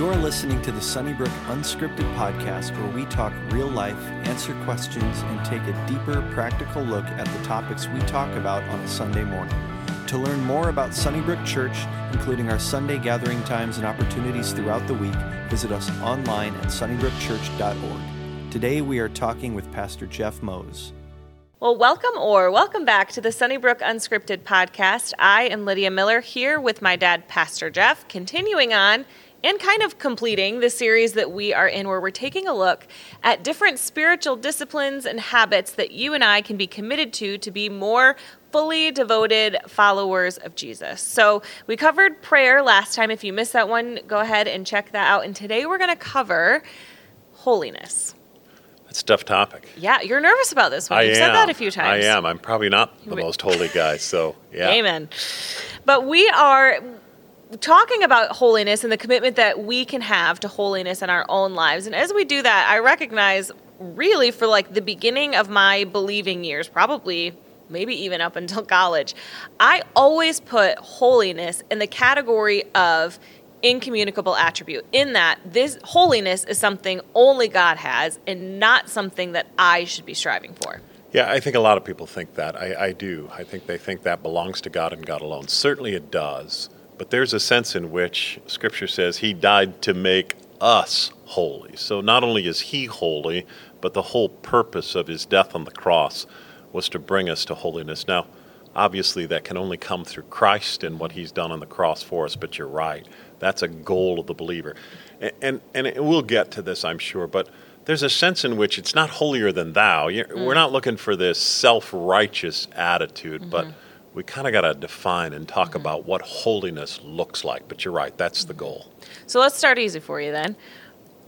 You're listening to the Sunnybrook Unscripted podcast where we talk real life, answer questions, and take a deeper, practical look at the topics we talk about on a Sunday morning. To learn more about Sunnybrook Church, including our Sunday gathering times and opportunities throughout the week, visit us online at sunnybrookchurch.org. Today we are talking with Pastor Jeff Moes. Well, welcome or welcome back to the Sunnybrook Unscripted podcast. I am Lydia Miller here with my dad, Pastor Jeff, continuing on and kind of completing the series that we are in, where we're taking a look at different spiritual disciplines and habits that you and I can be committed to to be more fully devoted followers of Jesus. So, we covered prayer last time. If you missed that one, go ahead and check that out. And today we're going to cover holiness. It's a tough topic. Yeah, you're nervous about this one. I You've am. said that a few times. I am. I'm probably not the most holy guy, so yeah. Amen. But we are talking about holiness and the commitment that we can have to holiness in our own lives. And as we do that, I recognize really for like the beginning of my believing years, probably maybe even up until college, I always put holiness in the category of incommunicable attribute in that this holiness is something only God has and not something that I should be striving for. Yeah, I think a lot of people think that. I, I do. I think they think that belongs to God and God alone. Certainly it does. But there's a sense in which Scripture says He died to make us holy. So not only is He holy, but the whole purpose of His death on the cross was to bring us to holiness. Now, obviously, that can only come through Christ and what He's done on the cross for us, but you're right. That's a goal of the believer. And, and, and we'll get to this, I'm sure, but there's a sense in which it's not holier than thou. Mm. We're not looking for this self righteous attitude, mm-hmm. but we kind of got to define and talk mm-hmm. about what holiness looks like. But you're right, that's the goal. So let's start easy for you then.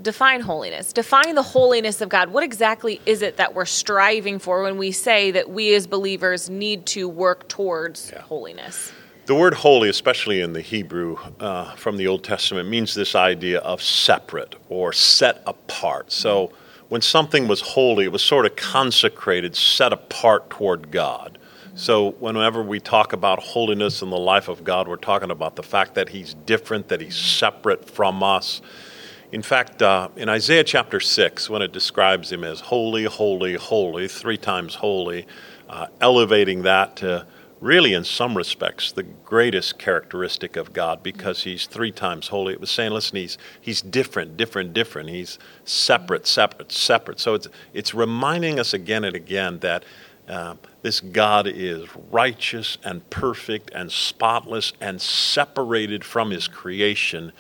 Define holiness. Define the holiness of God. What exactly is it that we're striving for when we say that we as believers need to work towards yeah. holiness? The word holy, especially in the Hebrew uh, from the Old Testament, means this idea of separate or set apart. So when something was holy, it was sort of consecrated, set apart toward God. So, whenever we talk about holiness in the life of God, we're talking about the fact that He's different, that He's separate from us. In fact, uh, in Isaiah chapter 6, when it describes Him as holy, holy, holy, three times holy, uh, elevating that to really, in some respects, the greatest characteristic of God because He's three times holy. It was saying, listen, He's, he's different, different, different. He's separate, separate, separate. So it's, it's reminding us again and again that uh, this God is righteous and perfect and spotless and separated from his creation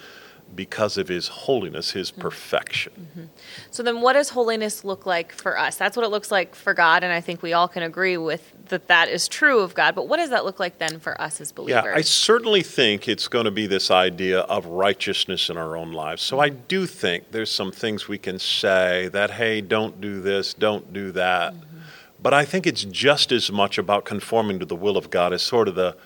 because of his holiness, his mm-hmm. perfection. Mm-hmm. So then what does holiness look like for us? That's what it looks like for God and I think we all can agree with that that is true of God, but what does that look like then for us as believers? Yeah, I certainly think it's going to be this idea of righteousness in our own lives. So I do think there's some things we can say that hey, don't do this, don't do that. Mm-hmm but I think it's just as much about conforming to the will of God as sort of the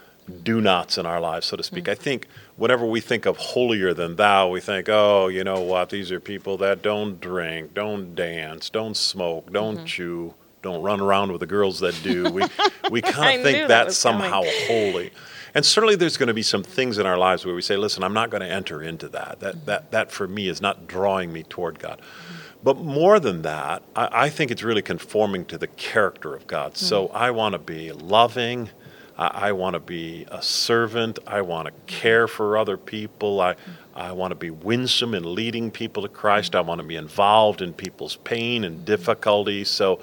do nots in our lives, so to speak. Mm-hmm. I think whenever we think of holier than thou, we think, oh, you know what, these are people that don't drink, don't dance, don't smoke, don't mm-hmm. chew, don't run around with the girls that do. We, we kind of think that's that somehow coming. holy. And certainly there's going to be some things in our lives where we say, listen, I'm not going to enter into that. That, mm-hmm. that, that for me is not drawing me toward God. Mm-hmm. But more than that, I, I, think it's really conforming to the character of God. Mm-hmm. So I want to be loving. I, I want to be a servant. I want to care for other people. I, I want to be winsome in leading people to Christ. I want to be involved in people's pain and difficulty. So,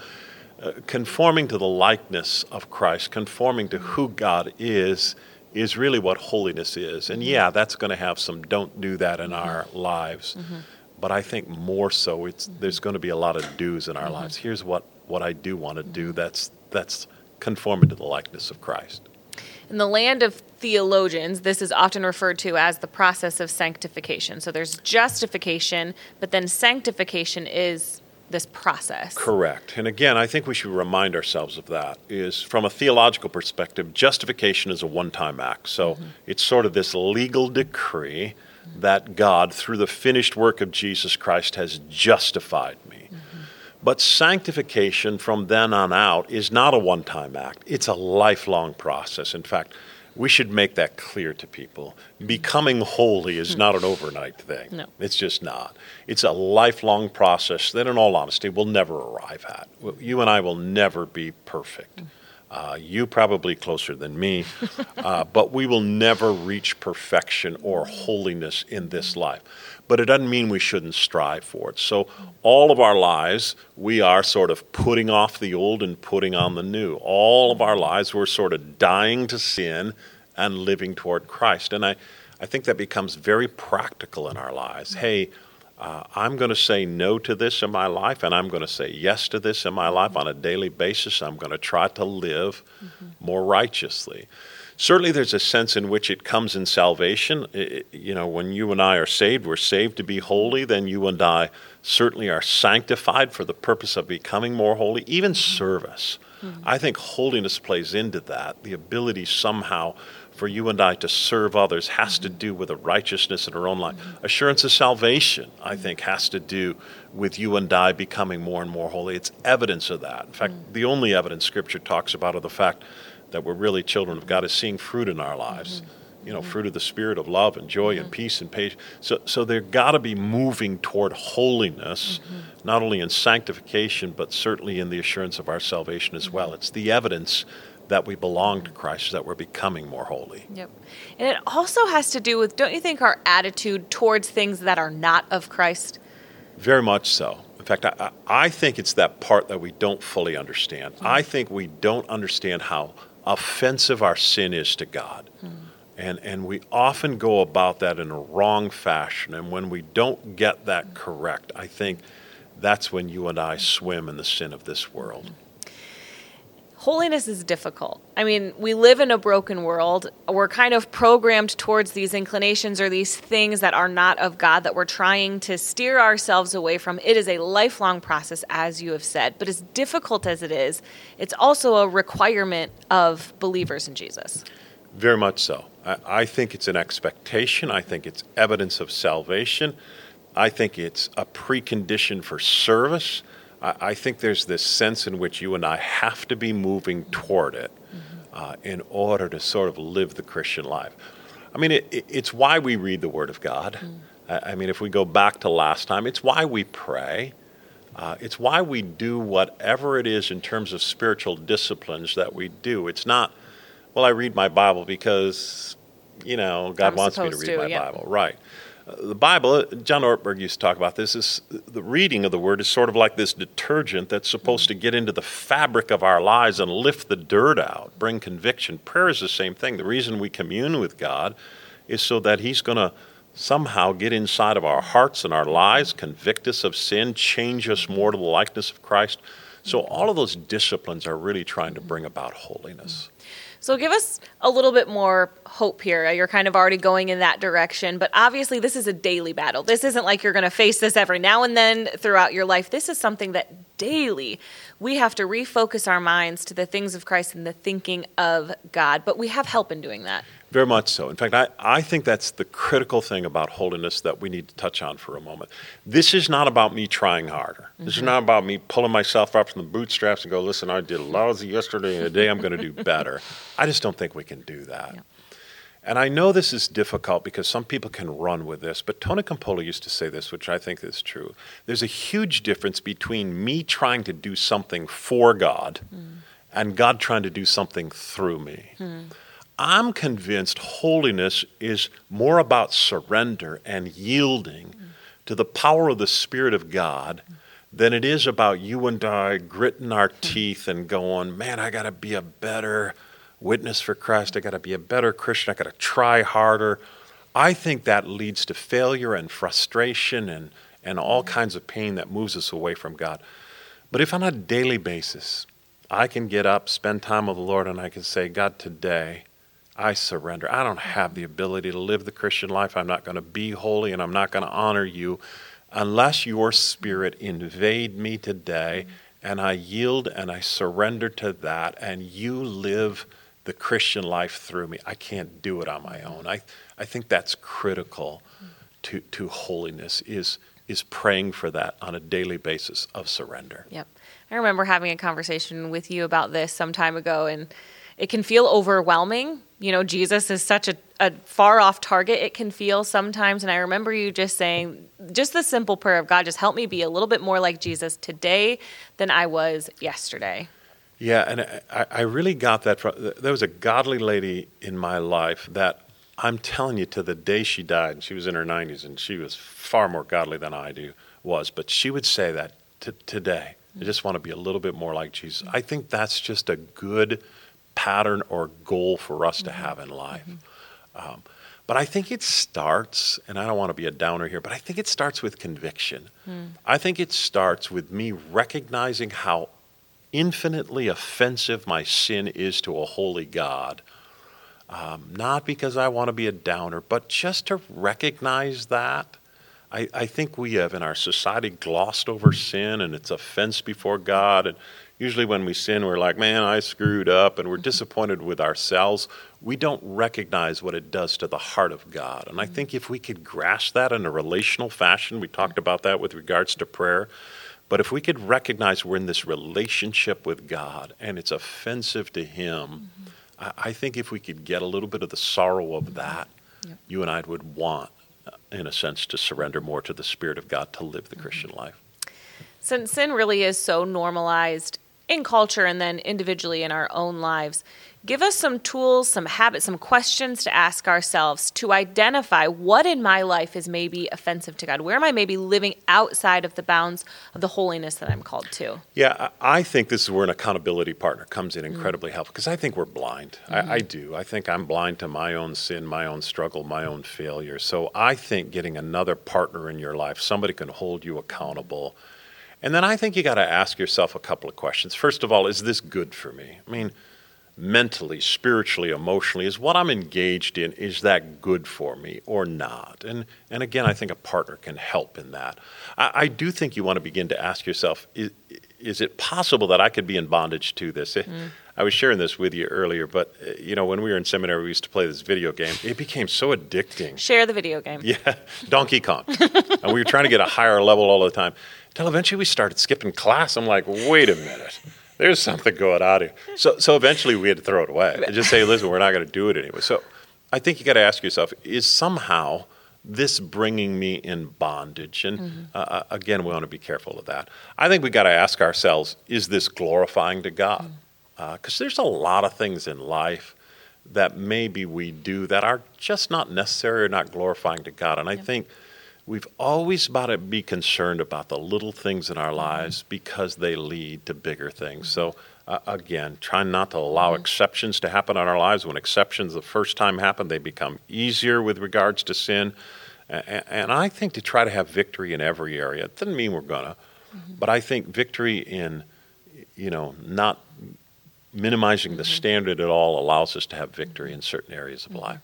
uh, conforming to the likeness of Christ, conforming to who God is, is really what holiness is. And yeah, that's going to have some don't do that in our lives. Mm-hmm but I think more so it's there's going to be a lot of do's in our mm-hmm. lives. Here's what, what I do want to do that's that's conforming to the likeness of Christ. In the land of theologians, this is often referred to as the process of sanctification. So there's justification, but then sanctification is this process. Correct. And again, I think we should remind ourselves of that is from a theological perspective, justification is a one-time act. So mm-hmm. it's sort of this legal decree that God, through the finished work of Jesus Christ, has justified me. But sanctification from then on out is not a one time act, it's a lifelong process. In fact, we should make that clear to people. Becoming holy is not an overnight thing. No. It's just not. It's a lifelong process that, in all honesty, we'll never arrive at. You and I will never be perfect. Uh, you probably closer than me, uh, but we will never reach perfection or holiness in this life. But it doesn't mean we shouldn't strive for it. So, all of our lives, we are sort of putting off the old and putting on the new. All of our lives, we're sort of dying to sin and living toward Christ. And I, I think that becomes very practical in our lives. Hey, uh, I'm going to say no to this in my life, and I'm going to say yes to this in my life on a daily basis. I'm going to try to live mm-hmm. more righteously. Certainly, there's a sense in which it comes in salvation. It, you know, when you and I are saved, we're saved to be holy, then you and I certainly are sanctified for the purpose of becoming more holy, even mm-hmm. service. Mm-hmm. I think holiness plays into that, the ability somehow for you and I to serve others has to do with a righteousness in our own life. Assurance of salvation, I think, has to do with you and I becoming more and more holy. It's evidence of that. In fact, mm. the only evidence Scripture talks about of the fact that we're really children of God is seeing fruit in our lives. Mm-hmm. You know, mm-hmm. fruit of the Spirit of love and joy mm-hmm. and peace and patience. So, so they've got to be moving toward holiness, not only in sanctification, but certainly in the assurance of our salvation as well. It's the evidence that we belong to Christ, that we're becoming more holy. Yep. And it also has to do with, don't you think, our attitude towards things that are not of Christ? Very much so. In fact, I, I think it's that part that we don't fully understand. Mm-hmm. I think we don't understand how offensive our sin is to God. Mm-hmm. And, and we often go about that in a wrong fashion. And when we don't get that correct, I think that's when you and I swim in the sin of this world holiness is difficult. I mean, we live in a broken world. We're kind of programmed towards these inclinations or these things that are not of God that we're trying to steer ourselves away from. It is a lifelong process, as you have said. But as difficult as it is, it's also a requirement of believers in Jesus. Very much so. I, I think it's an expectation, I think it's evidence of salvation, I think it's a precondition for service. I, I, think there's this sense in which you and I have to be moving toward it mm-hmm. uh, in order to sort of live the Christian life. I mean, it, it, it's why we read the Word of God. Mm. I, I, mean, if we go back to last time, it's why we pray. Uh, it's why we do whatever it is in terms of spiritual disciplines that we do. It's not, well, I read my Bible because, you know, God I'm wants me to read to, my yeah. Bible. Right the Bible, uh, John Ortberg used to talk about this, is the reading of the Word is sort of like this detergent that's supposed to get into the fabric of our lives and lift the dirt out, bring conviction. Prayer is the same thing. The reason we commune with God is so that He's going to somehow get inside of our hearts and our lives, convict us of sin, change us more to the likeness of Christ. So, all of those disciplines are really trying to bring about holiness. So give us a little bit more hope here. You're kind of already going in that direction, but obviously this is a daily battle. This isn't like you're going to face this every now and then throughout your life. This is something that daily we have to refocus our minds to the things of Christ and the thinking of God, but we have help in doing that. Very much so. In fact, I, I think that's the critical thing about holiness that we need to touch on for a moment. This is not about me trying harder. Mm-hmm. This is mm-hmm. not about me pulling myself up from the bootstraps and go, listen, I did lousy yesterday and today I'm going to do better. I just don't think we can do that. Yeah. And I know this is difficult because some people can run with this, but Tony Campolo used to say this, which I think is true. There's a huge difference between me trying to do something for God mm. and God trying to do something through me. Mm. I'm convinced holiness is more about surrender and yielding mm. to the power of the Spirit of God mm. than it is about you and I gritting our mm. teeth and going, man, I got to be a better witness for Christ. I got to be a better Christian. I got to try harder. I think that leads to failure and frustration and, and all kinds of pain that moves us away from God. But if on a daily basis, I can get up, spend time with the Lord, and I can say, God, today, I surrender. I don't have the ability to live the Christian life. I'm not going to be holy and I'm not going to honor you unless your spirit invade me today and I yield and I surrender to that and you live the Christian life through me. I can't do it on my own. I, I think that's critical to, to holiness is, is praying for that on a daily basis of surrender. Yep. I remember having a conversation with you about this some time ago and it can feel overwhelming. You know, Jesus is such a, a far off target, it can feel sometimes. And I remember you just saying, just the simple prayer of God, just help me be a little bit more like Jesus today than I was yesterday. Yeah, and I, I really got that from. There was a godly lady in my life that I'm telling you, to the day she died, and she was in her 90s, and she was far more godly than I do was. But she would say that t- today. I just want to be a little bit more like Jesus. I think that's just a good pattern or goal for us to have in life. Um, but I think it starts, and I don't want to be a downer here, but I think it starts with conviction. I think it starts with me recognizing how infinitely offensive my sin is to a holy God. Um, not because I want to be a downer, but just to recognize that. I, I think we have in our society glossed over sin and its offense before God. And usually when we sin, we're like, man, I screwed up, and we're mm-hmm. disappointed with ourselves. We don't recognize what it does to the heart of God. And I mm-hmm. think if we could grasp that in a relational fashion, we talked about that with regards to prayer. But if we could recognize we're in this relationship with God and it's offensive to Him, mm-hmm. I, I think if we could get a little bit of the sorrow of that, Yep. you and I would want, uh, in a sense, to surrender more to the Spirit of God to live the Christian life. Since sin really is so normalized in culture and then individually in our own lives, give us some tools, some habits, some questions to ask ourselves to identify what in my life is maybe offensive to God. Where am I maybe living outside of the bounds of the holiness that I'm called to? Yeah, I think this is where an accountability partner comes in mm. incredibly helpful because I think we're blind. I, mm-hmm. I do. I think I'm blind to my own sin, my own struggle, my own failure. So I think getting another partner in your life, somebody can hold you accountable. And then I think you got to ask yourself a couple of questions. First of all, is this good for me? I mean, mentally, spiritually, emotionally, is what I'm engaged in, is that good for me or not? And, and again, I think a partner can help in that. I, I do think you want to begin to ask yourself, is, is it possible that I could be in bondage to this? Eh, I was sharing this with you earlier, but uh, you know, when we were in seminary, we used to play this video game. It became so addicting. Share the video game. Yeah, Donkey Kong. and we were trying to get a higher level all the time. Until eventually we started skipping class. I'm like, wait a minute. There's something going on here. So, so eventually we had to throw it away and just say, listen, we're not going to do it anyway. So I think you got to ask yourself, is somehow this bringing me in bondage? And uh, uh, again, we want to be careful of that. I think we got to ask ourselves, is this glorifying to God? Uh, because there's a lot of things in life that maybe we do that are just not necessary or not glorifying to God. And I think we've always got to be concerned about the little things in our mm-hmm. lives because they lead to bigger things. Mm-hmm. So, uh, again, trying not to allow mm-hmm. exceptions to happen in our lives. When exceptions the first time happen, they become easier with regards to sin. A- And I think to try to have victory in every area, it doesn't mean we're going to, but I think victory in, you know, not minimizing the standard at all allows us to have victory in certain areas of mm-hmm. life.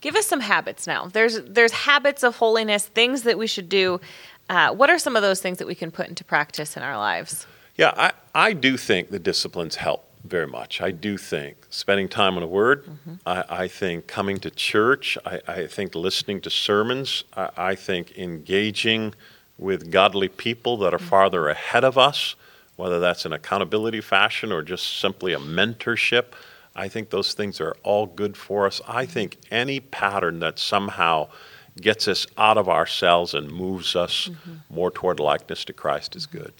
Give us some habits now. There's there's habits of holiness, things that we should do. Uh, what are some of those things that we can put into practice in our lives? Yeah, I, I do think the disciplines help very much. I do think spending time on the Word, mm-hmm. I, I think coming to church, I, I think listening to sermons, I, I think engaging with godly people that are mm-hmm. farther ahead of us, whether that's an accountability fashion or just simply a mentorship. I think those things are all good for us. I think any pattern that somehow gets us out of ourselves and moves us mm-hmm. more toward likeness to Christ is mm-hmm. good.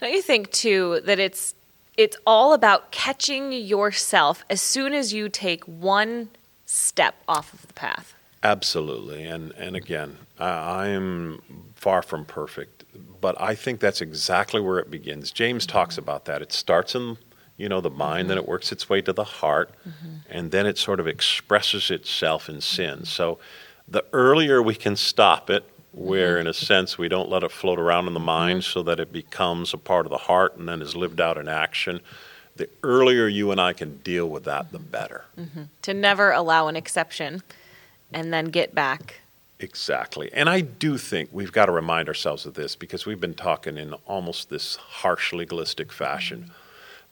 Don't you think too that it's it's all about catching yourself as soon as you take one step off of the path? Absolutely, and and again, I, I'm far from perfect, but I think that's exactly where it begins. James talks mm-hmm. about that. It starts in you know the mind, then it mm-hmm. works its way to the heart, mm-hmm. and then it sort of expresses itself in sin. So, the earlier we can stop it, where in a sense we don't let it float around in the mind, so that it becomes a part of the heart and then is lived out in action. The earlier you and I can deal with that, the better. To never allow an exception and then get back. Exactly. And I do think we've got to remind ourselves of this because we've been talking in almost this harsh legalistic fashion. Mm-hmm.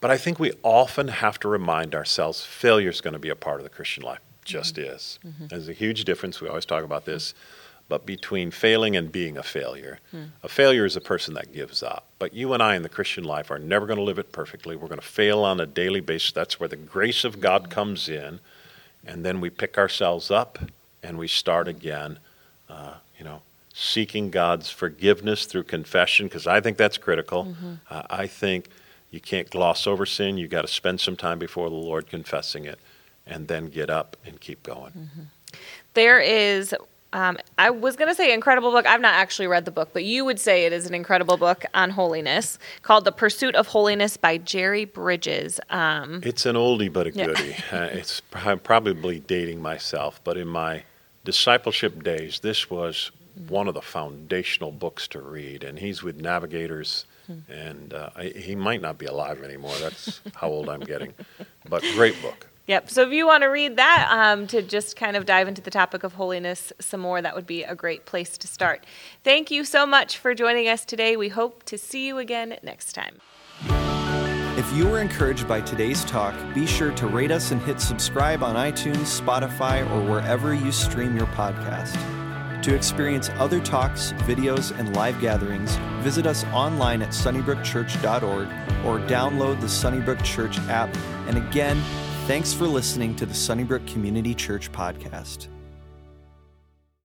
But I think we often have to remind ourselves failure is going to be a part of the Christian life. Just mm-hmm. is. Mm-hmm. There's a huge difference. We always talk about this but between failing and being a failure. Hmm. A failure is a person that gives up. But you and I in the Christian life are never going to live it perfectly. We're going to fail on a daily basis. That's where the grace of God comes in. And then we pick ourselves up and we start again, uh, you know, seeking God's forgiveness through confession, because I think that's critical. Uh, I think you can't gloss over sin. You've got to spend some time before the Lord confessing it and then get up and keep going. There is, um, I was going to say incredible book. I've not actually read the book, but you would say it is an incredible book on holiness called The Pursuit of Holiness by Jerry Bridges. Um, It's an oldie but a Yeah. goodie. uh, it's I'm probably dating myself, but in my discipleship days, this was one of the foundational books to read. And he's with Navigators, and uh, I, he might not be alive anymore. That's how old I'm getting. But great book. Yep. So if you want to read that um, to just kind of dive into the topic of holiness some more, that would be a great place to start. Thank you so much for joining us today. We hope to see you again next time. If you were encouraged by today's talk, be sure to rate us and hit subscribe on iTunes, Spotify, or wherever you stream your podcast. To experience other talks, videos, and live gatherings, visit us online at sunnybrookchurch.org or download the Sunnybrook Church app. And again, thanks for listening to the Sunnybrook Community Church podcast.